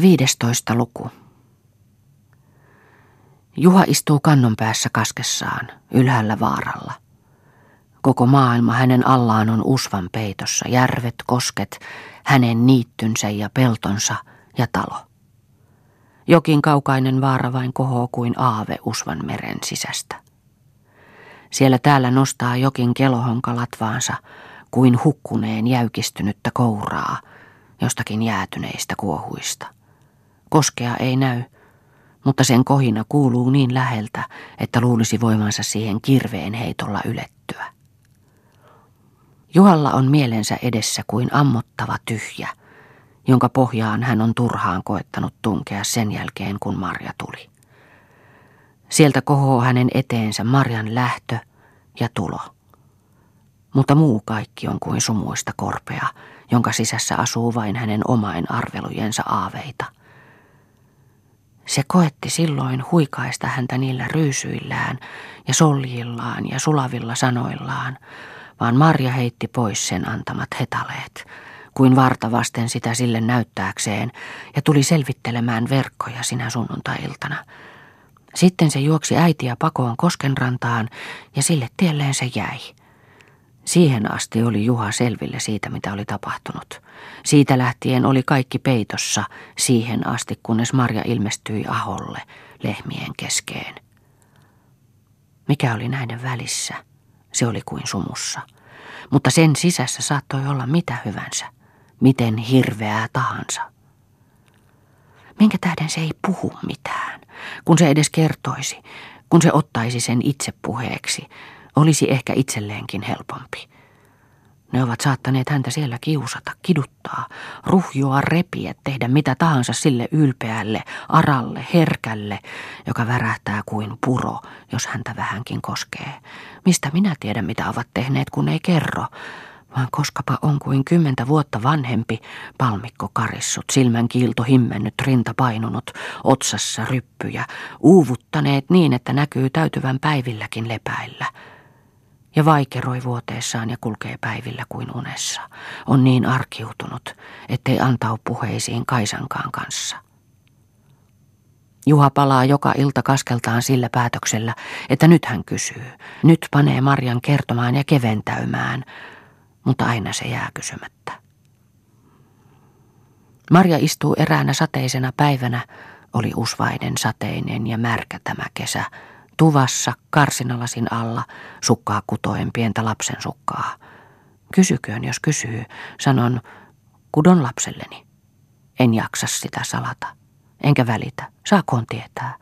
Viidestoista luku. Juha istuu kannon päässä kaskessaan, ylhäällä vaaralla. Koko maailma hänen allaan on usvan peitossa, järvet, kosket, hänen niittynsä ja peltonsa ja talo. Jokin kaukainen vaara vain kohoo kuin aave usvan meren sisästä. Siellä täällä nostaa jokin kelohonka latvaansa kuin hukkuneen jäykistynyttä kouraa jostakin jäätyneistä kuohuista. Koskea ei näy, mutta sen kohina kuuluu niin läheltä, että luulisi voimansa siihen kirveen heitolla ylettyä. Juhalla on mielensä edessä kuin ammottava tyhjä, jonka pohjaan hän on turhaan koettanut tunkea sen jälkeen, kun Marja tuli. Sieltä kohoo hänen eteensä Marjan lähtö ja tulo. Mutta muu kaikki on kuin sumuista korpea, jonka sisässä asuu vain hänen omain arvelujensa aaveita – se koetti silloin huikaista häntä niillä ryysyillään ja soljillaan ja sulavilla sanoillaan, vaan Marja heitti pois sen antamat hetaleet, kuin vartavasten sitä sille näyttääkseen, ja tuli selvittelemään verkkoja sinä sunnuntai-iltana. Sitten se juoksi äitiä pakoon koskenrantaan, ja sille tielleen se jäi. Siihen asti oli Juha selville siitä, mitä oli tapahtunut. Siitä lähtien oli kaikki peitossa siihen asti, kunnes Marja ilmestyi aholle lehmien keskeen. Mikä oli näiden välissä? Se oli kuin sumussa. Mutta sen sisässä saattoi olla mitä hyvänsä, miten hirveää tahansa. Minkä tähden se ei puhu mitään, kun se edes kertoisi, kun se ottaisi sen itse puheeksi, olisi ehkä itselleenkin helpompi. Ne ovat saattaneet häntä siellä kiusata, kiduttaa, ruhjoa repiä, tehdä mitä tahansa sille ylpeälle, aralle, herkälle, joka värähtää kuin puro, jos häntä vähänkin koskee. Mistä minä tiedän, mitä ovat tehneet, kun ei kerro, vaan koskapa on kuin kymmentä vuotta vanhempi, palmikko karissut, silmän kiilto himmennyt, rinta painunut, otsassa ryppyjä, uuvuttaneet niin, että näkyy täytyvän päivilläkin lepäillä – ja vaikeroi vuoteessaan ja kulkee päivillä kuin unessa. On niin arkiutunut, ettei antau puheisiin Kaisankaan kanssa. Juha palaa joka ilta kaskeltaan sillä päätöksellä, että nyt hän kysyy. Nyt panee Marjan kertomaan ja keventäymään, mutta aina se jää kysymättä. Marja istuu eräänä sateisena päivänä, oli usvainen, sateinen ja märkä tämä kesä, Tuvassa karsinalasin alla sukkaa kutoen pientä lapsen sukkaa. Kysyköön, jos kysyy. Sanon, kudon lapselleni. En jaksa sitä salata. Enkä välitä. Saakoon tietää.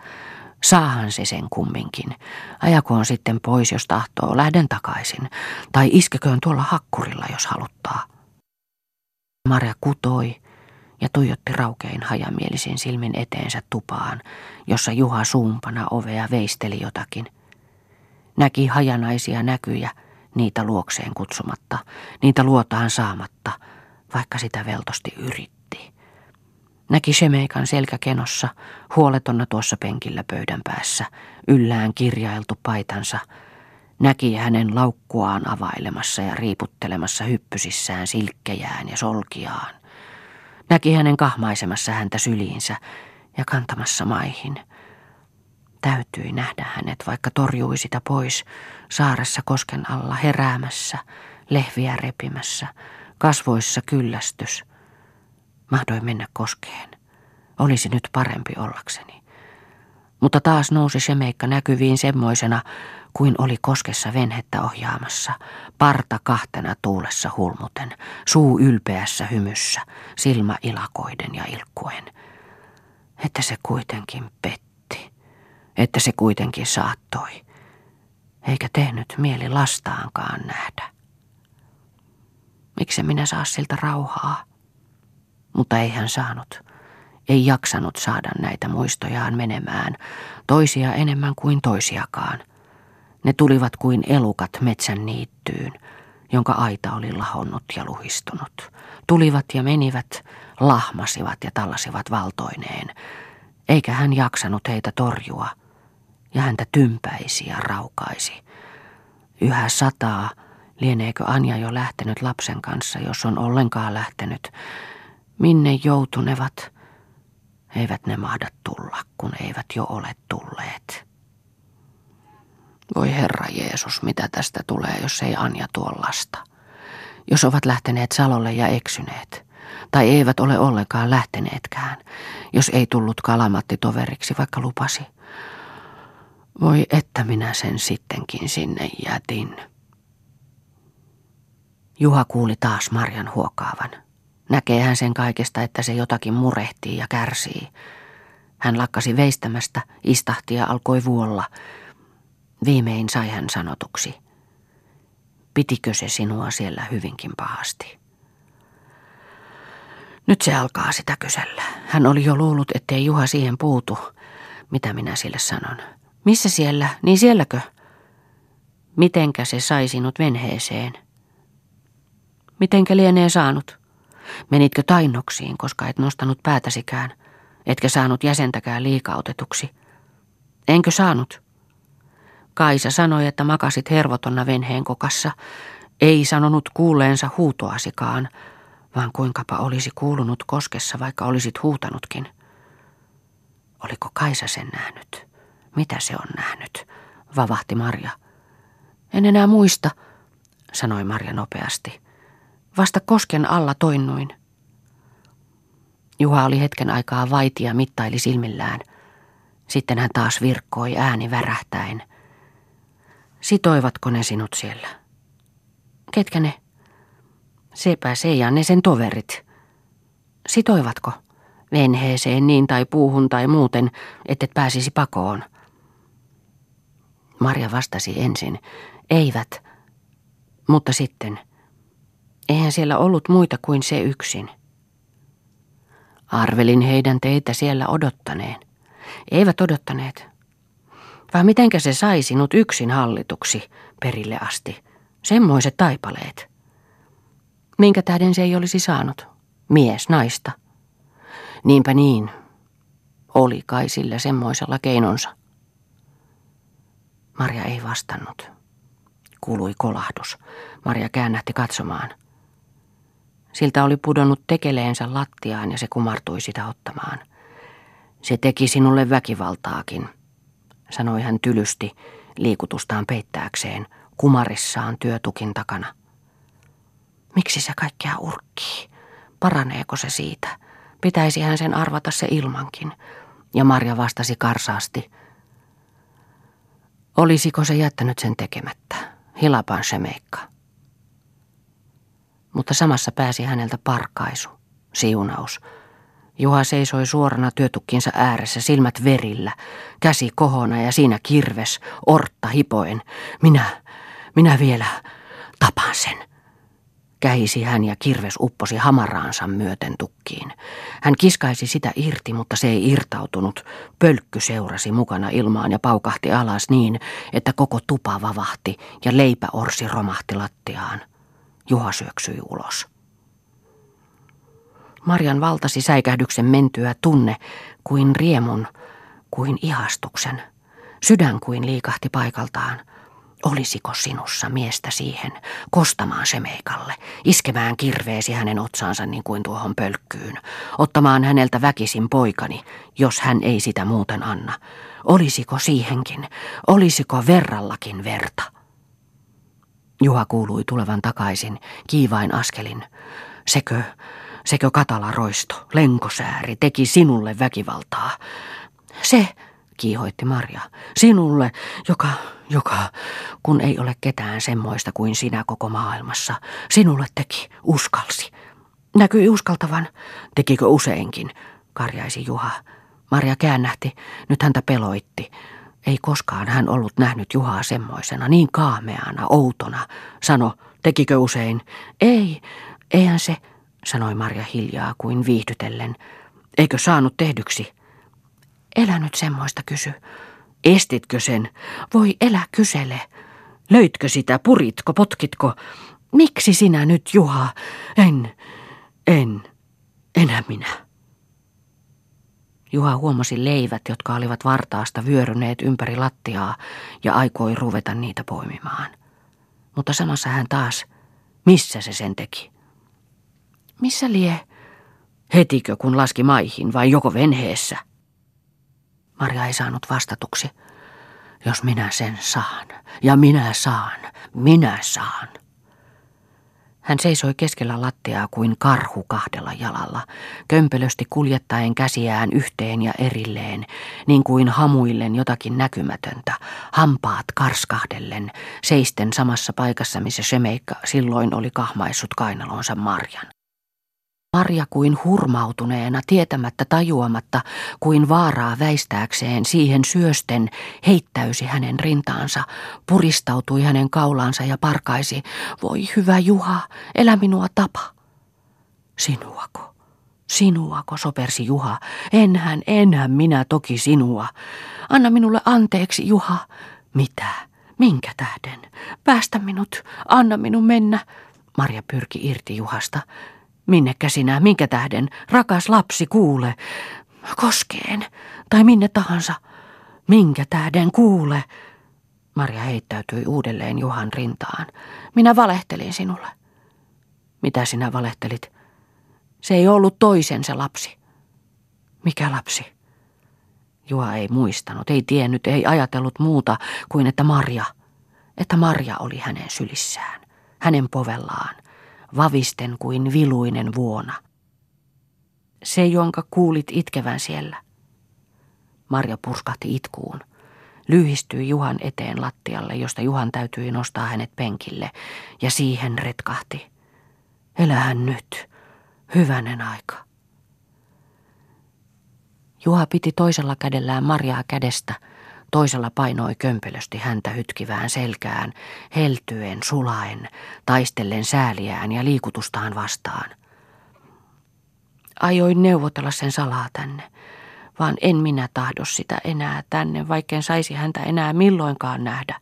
Saahan se sen kumminkin. Ajakoon sitten pois, jos tahtoo. Lähden takaisin. Tai iskeköön tuolla hakkurilla, jos haluttaa. Marja kutoi ja tuijotti raukein hajamielisin silmin eteensä tupaan, jossa Juha suumpana ovea veisteli jotakin. Näki hajanaisia näkyjä, niitä luokseen kutsumatta, niitä luotaan saamatta, vaikka sitä veltosti yritti. Näki Shemeikan selkäkenossa, huoletonna tuossa penkillä pöydän päässä, yllään kirjailtu paitansa, näki hänen laukkuaan availemassa ja riiputtelemassa hyppysissään silkkejään ja solkiaan. Näki hänen kahmaisemassa häntä syliinsä ja kantamassa maihin. Täytyi nähdä hänet, vaikka torjui sitä pois, saaressa kosken alla heräämässä, lehviä repimässä, kasvoissa kyllästys. Mahdoin mennä koskeen. Olisi nyt parempi ollakseni. Mutta taas nousi se meikka näkyviin semmoisena, kuin oli koskessa venhettä ohjaamassa, parta kahtena tuulessa hulmuten, suu ylpeässä hymyssä, silmä ilakoiden ja ilkkuen. Että se kuitenkin petti, että se kuitenkin saattoi, eikä tehnyt mieli lastaankaan nähdä. Miksi minä saa siltä rauhaa? Mutta ei hän saanut ei jaksanut saada näitä muistojaan menemään, toisia enemmän kuin toisiakaan. Ne tulivat kuin elukat metsän niittyyn, jonka aita oli lahonnut ja luhistunut. Tulivat ja menivät, lahmasivat ja tallasivat valtoineen, eikä hän jaksanut heitä torjua, ja häntä tympäisi ja raukaisi. Yhä sataa, lieneekö Anja jo lähtenyt lapsen kanssa, jos on ollenkaan lähtenyt, minne joutunevat – Eivät ne mahda tulla, kun eivät jo ole tulleet. Voi Herra Jeesus, mitä tästä tulee, jos ei Anja tuo lasta. Jos ovat lähteneet Salolle ja eksyneet, tai eivät ole ollenkaan lähteneetkään, jos ei tullut kalamatti toveriksi, vaikka lupasi. Voi että minä sen sittenkin sinne jätin. Juha kuuli taas Marjan huokaavan. Näkee hän sen kaikesta, että se jotakin murehtii ja kärsii. Hän lakkasi veistämästä, istahti ja alkoi vuolla. Viimein sai hän sanotuksi. Pitikö se sinua siellä hyvinkin pahasti? Nyt se alkaa sitä kysellä. Hän oli jo luullut, ettei Juha siihen puutu. Mitä minä sille sanon? Missä siellä? Niin sielläkö? Mitenkä se sai sinut venheeseen? Mitenkä lienee saanut? Menitkö tainnoksiin, koska et nostanut päätäsikään, etkä saanut jäsentäkään liikautetuksi? Enkö saanut? Kaisa sanoi, että makasit hervotonna venheen kokassa, ei sanonut kuulleensa huutoasikaan, vaan kuinkapa olisi kuulunut koskessa, vaikka olisit huutanutkin. Oliko Kaisa sen nähnyt? Mitä se on nähnyt? Vavahti Marja. En enää muista, sanoi Marja nopeasti. Vasta kosken alla toinnuin. Juha oli hetken aikaa vaiti ja mittaili silmillään. Sitten hän taas virkkoi ääni värähtäen. Sitoivatko ne sinut siellä? Ketkä ne? Sepä se ja ne sen toverit. Sitoivatko? Venheeseen niin tai puuhun tai muuten, ettet pääsisi pakoon. Marja vastasi ensin. Eivät. Mutta sitten. Eihän siellä ollut muita kuin se yksin. Arvelin heidän teitä siellä odottaneen. Eivät odottaneet. Vai mitenkä se sai sinut yksin hallituksi perille asti? Semmoiset taipaleet. Minkä tähden se ei olisi saanut? Mies, naista. Niinpä niin. Oli kai sillä semmoisella keinonsa. Marja ei vastannut. Kuului kolahdus. Marja käännähti katsomaan. Siltä oli pudonnut tekeleensä lattiaan ja se kumartui sitä ottamaan. Se teki sinulle väkivaltaakin, sanoi hän tylysti liikutustaan peittääkseen, kumarissaan työtukin takana. Miksi se kaikkea urkkii? Paraneeko se siitä? Pitäisi hän sen arvata se ilmankin. Ja Marja vastasi karsaasti. Olisiko se jättänyt sen tekemättä? Hilapan se meikka. Mutta samassa pääsi häneltä parkaisu, siunaus. Juha seisoi suorana työtukkinsa ääressä, silmät verillä, käsi kohona ja siinä kirves, ortta hipoen. Minä, minä vielä tapan sen. Kähisi hän ja kirves upposi hamaraansa myöten tukkiin. Hän kiskaisi sitä irti, mutta se ei irtautunut. Pölkky seurasi mukana ilmaan ja paukahti alas niin, että koko tupa vavahti ja leipäorsi romahti lattiaan. Juha syöksyi ulos. Marjan valtasi säikähdyksen mentyä tunne kuin riemun, kuin ihastuksen. Sydän kuin liikahti paikaltaan. Olisiko sinussa miestä siihen, kostamaan se meikalle, iskemään kirveesi hänen otsaansa niin kuin tuohon pölkkyyn, ottamaan häneltä väkisin poikani, jos hän ei sitä muuten anna? Olisiko siihenkin, olisiko verrallakin verta? Juha kuului tulevan takaisin, kiivain askelin. Sekö, sekö katala roisto, lenkosääri, teki sinulle väkivaltaa? Se, kiihoitti Marja, sinulle, joka, joka, kun ei ole ketään semmoista kuin sinä koko maailmassa, sinulle teki, uskalsi. Näkyi uskaltavan, tekikö useinkin, karjaisi Juha. Marja käännähti, nyt häntä peloitti. Ei koskaan hän ollut nähnyt Juhaa semmoisena, niin kaameana, outona. Sano, tekikö usein? Ei, eihän se, sanoi Marja hiljaa kuin viihdytellen. Eikö saanut tehdyksi? Elä nyt semmoista kysy. Estitkö sen? Voi elä kysele. Löytkö sitä, puritko, potkitko? Miksi sinä nyt, Juha? En, en, enää minä. Juha huomasi leivät, jotka olivat vartaasta vyöryneet ympäri lattiaa ja aikoi ruveta niitä poimimaan. Mutta samassa hän taas, missä se sen teki? Missä lie? Hetikö kun laski maihin vai joko venheessä? Marja ei saanut vastatuksi. Jos minä sen saan, ja minä saan, minä saan. Hän seisoi keskellä lattiaa kuin karhu kahdella jalalla, kömpelösti kuljettaen käsiään yhteen ja erilleen, niin kuin hamuillen jotakin näkymätöntä, hampaat karskahdellen, seisten samassa paikassa, missä Shemeikka silloin oli kahmaissut kainalonsa Marjan. Marja kuin hurmautuneena, tietämättä tajuamatta, kuin vaaraa väistääkseen siihen syösten, heittäysi hänen rintaansa, puristautui hänen kaulaansa ja parkaisi, voi hyvä Juha, elä minua tapa. Sinuako? Sinuako, sopersi Juha. Enhän, enhän minä toki sinua. Anna minulle anteeksi, Juha. Mitä? Minkä tähden? Päästä minut, anna minun mennä. Marja pyrki irti Juhasta. Minnekä sinä, minkä tähden, rakas lapsi, kuule. Koskeen, tai minne tahansa. Minkä tähden, kuule. Maria heittäytyi uudelleen Juhan rintaan. Minä valehtelin sinulle. Mitä sinä valehtelit? Se ei ollut toisen se lapsi. Mikä lapsi? Juha ei muistanut, ei tiennyt, ei ajatellut muuta kuin että Marja, että Marja oli hänen sylissään, hänen povellaan, vavisten kuin viluinen vuona. Se, jonka kuulit itkevän siellä. Marja purskahti itkuun. Lyhistyi Juhan eteen lattialle, josta Juhan täytyi nostaa hänet penkille, ja siihen retkahti. Elähän nyt, hyvänen aika. Juha piti toisella kädellään Marjaa kädestä, Toisella painoi kömpelösti häntä hytkivään selkään, heltyen, sulaen, taistellen sääliään ja liikutustaan vastaan. Ajoin neuvotella sen salaa tänne, vaan en minä tahdo sitä enää tänne, vaikken saisi häntä enää milloinkaan nähdä.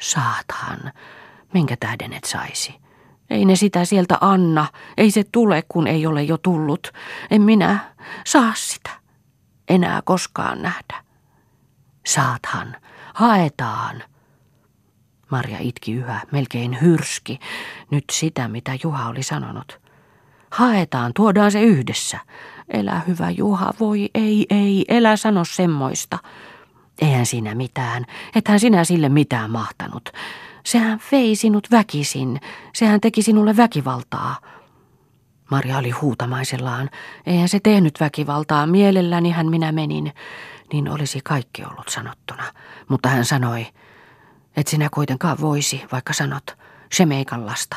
Saathan, minkä tähden et saisi? Ei ne sitä sieltä anna, ei se tule, kun ei ole jo tullut. En minä saa sitä enää koskaan nähdä. Saathan, haetaan. Marja itki yhä, melkein hyrski, nyt sitä mitä Juha oli sanonut. Haetaan, tuodaan se yhdessä. Elä hyvä Juha, voi ei, ei, elä sano semmoista. Eihän siinä mitään, ethän sinä sille mitään mahtanut. Sehän vei sinut väkisin, sehän teki sinulle väkivaltaa. Marja oli huutamaisellaan. Eihän se tehnyt väkivaltaa, mielelläni hän minä menin niin olisi kaikki ollut sanottuna. Mutta hän sanoi, et sinä kuitenkaan voisi, vaikka sanot, Shemeikan lasta.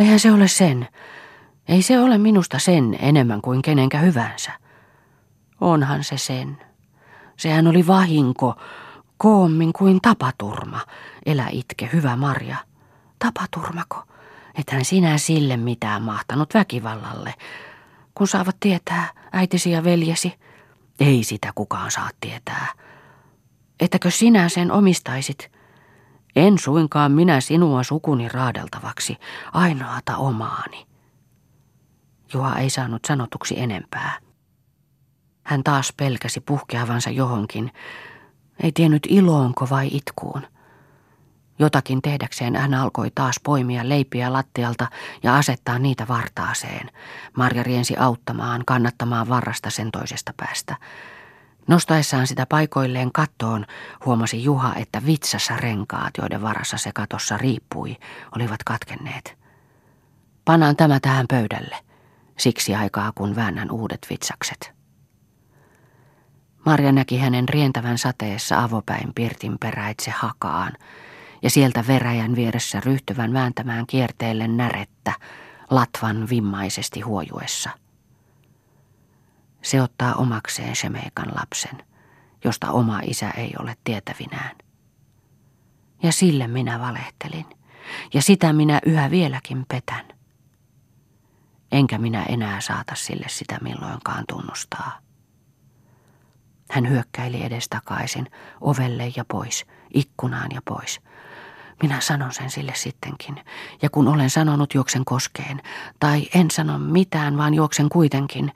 Eihän se ole sen. Ei se ole minusta sen enemmän kuin kenenkä hyvänsä. Onhan se sen. Sehän oli vahinko, koommin kuin tapaturma. Elä itke, hyvä Marja. Tapaturmako? Ethän sinä sille mitään mahtanut väkivallalle, kun saavat tietää äitisi ja veljesi. Ei sitä kukaan saa tietää. Ettäkö sinä sen omistaisit? En suinkaan minä sinua sukuni raadeltavaksi, ainoata omaani. Juha ei saanut sanotuksi enempää. Hän taas pelkäsi puhkeavansa johonkin, ei tiennyt iloonko vai itkuun. Jotakin tehdäkseen hän alkoi taas poimia leipiä lattialta ja asettaa niitä vartaaseen. Marja riensi auttamaan, kannattamaan varrasta sen toisesta päästä. Nostaessaan sitä paikoilleen kattoon huomasi Juha, että vitsassa renkaat, joiden varassa se katossa riippui, olivat katkenneet. Panaan tämä tähän pöydälle, siksi aikaa kun väännän uudet vitsakset. Marja näki hänen rientävän sateessa avopäin pirtin peräitse hakaan, ja sieltä veräjän vieressä ryhtyvän vääntämään kierteelle närettä, latvan vimmaisesti huojuessa. Se ottaa omakseen Shemeikan lapsen, josta oma isä ei ole tietävinään. Ja sille minä valehtelin, ja sitä minä yhä vieläkin petän. Enkä minä enää saata sille sitä milloinkaan tunnustaa. Hän hyökkäili edestakaisin, ovelle ja pois, ikkunaan ja pois – minä sanon sen sille sittenkin, ja kun olen sanonut juoksen koskeen, tai en sano mitään, vaan juoksen kuitenkin,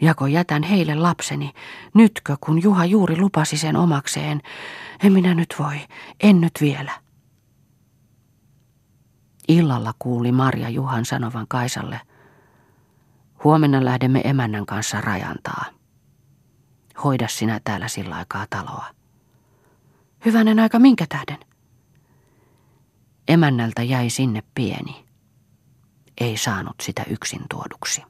jako jätän heille lapseni, nytkö kun Juha juuri lupasi sen omakseen, en minä nyt voi, en nyt vielä. Illalla kuuli Marja Juhan sanovan Kaisalle, Huomenna lähdemme emännän kanssa rajantaa. Hoida sinä täällä sillä aikaa taloa. Hyvänen aika minkä tähden? Emännältä jäi sinne pieni. Ei saanut sitä yksin tuoduksi.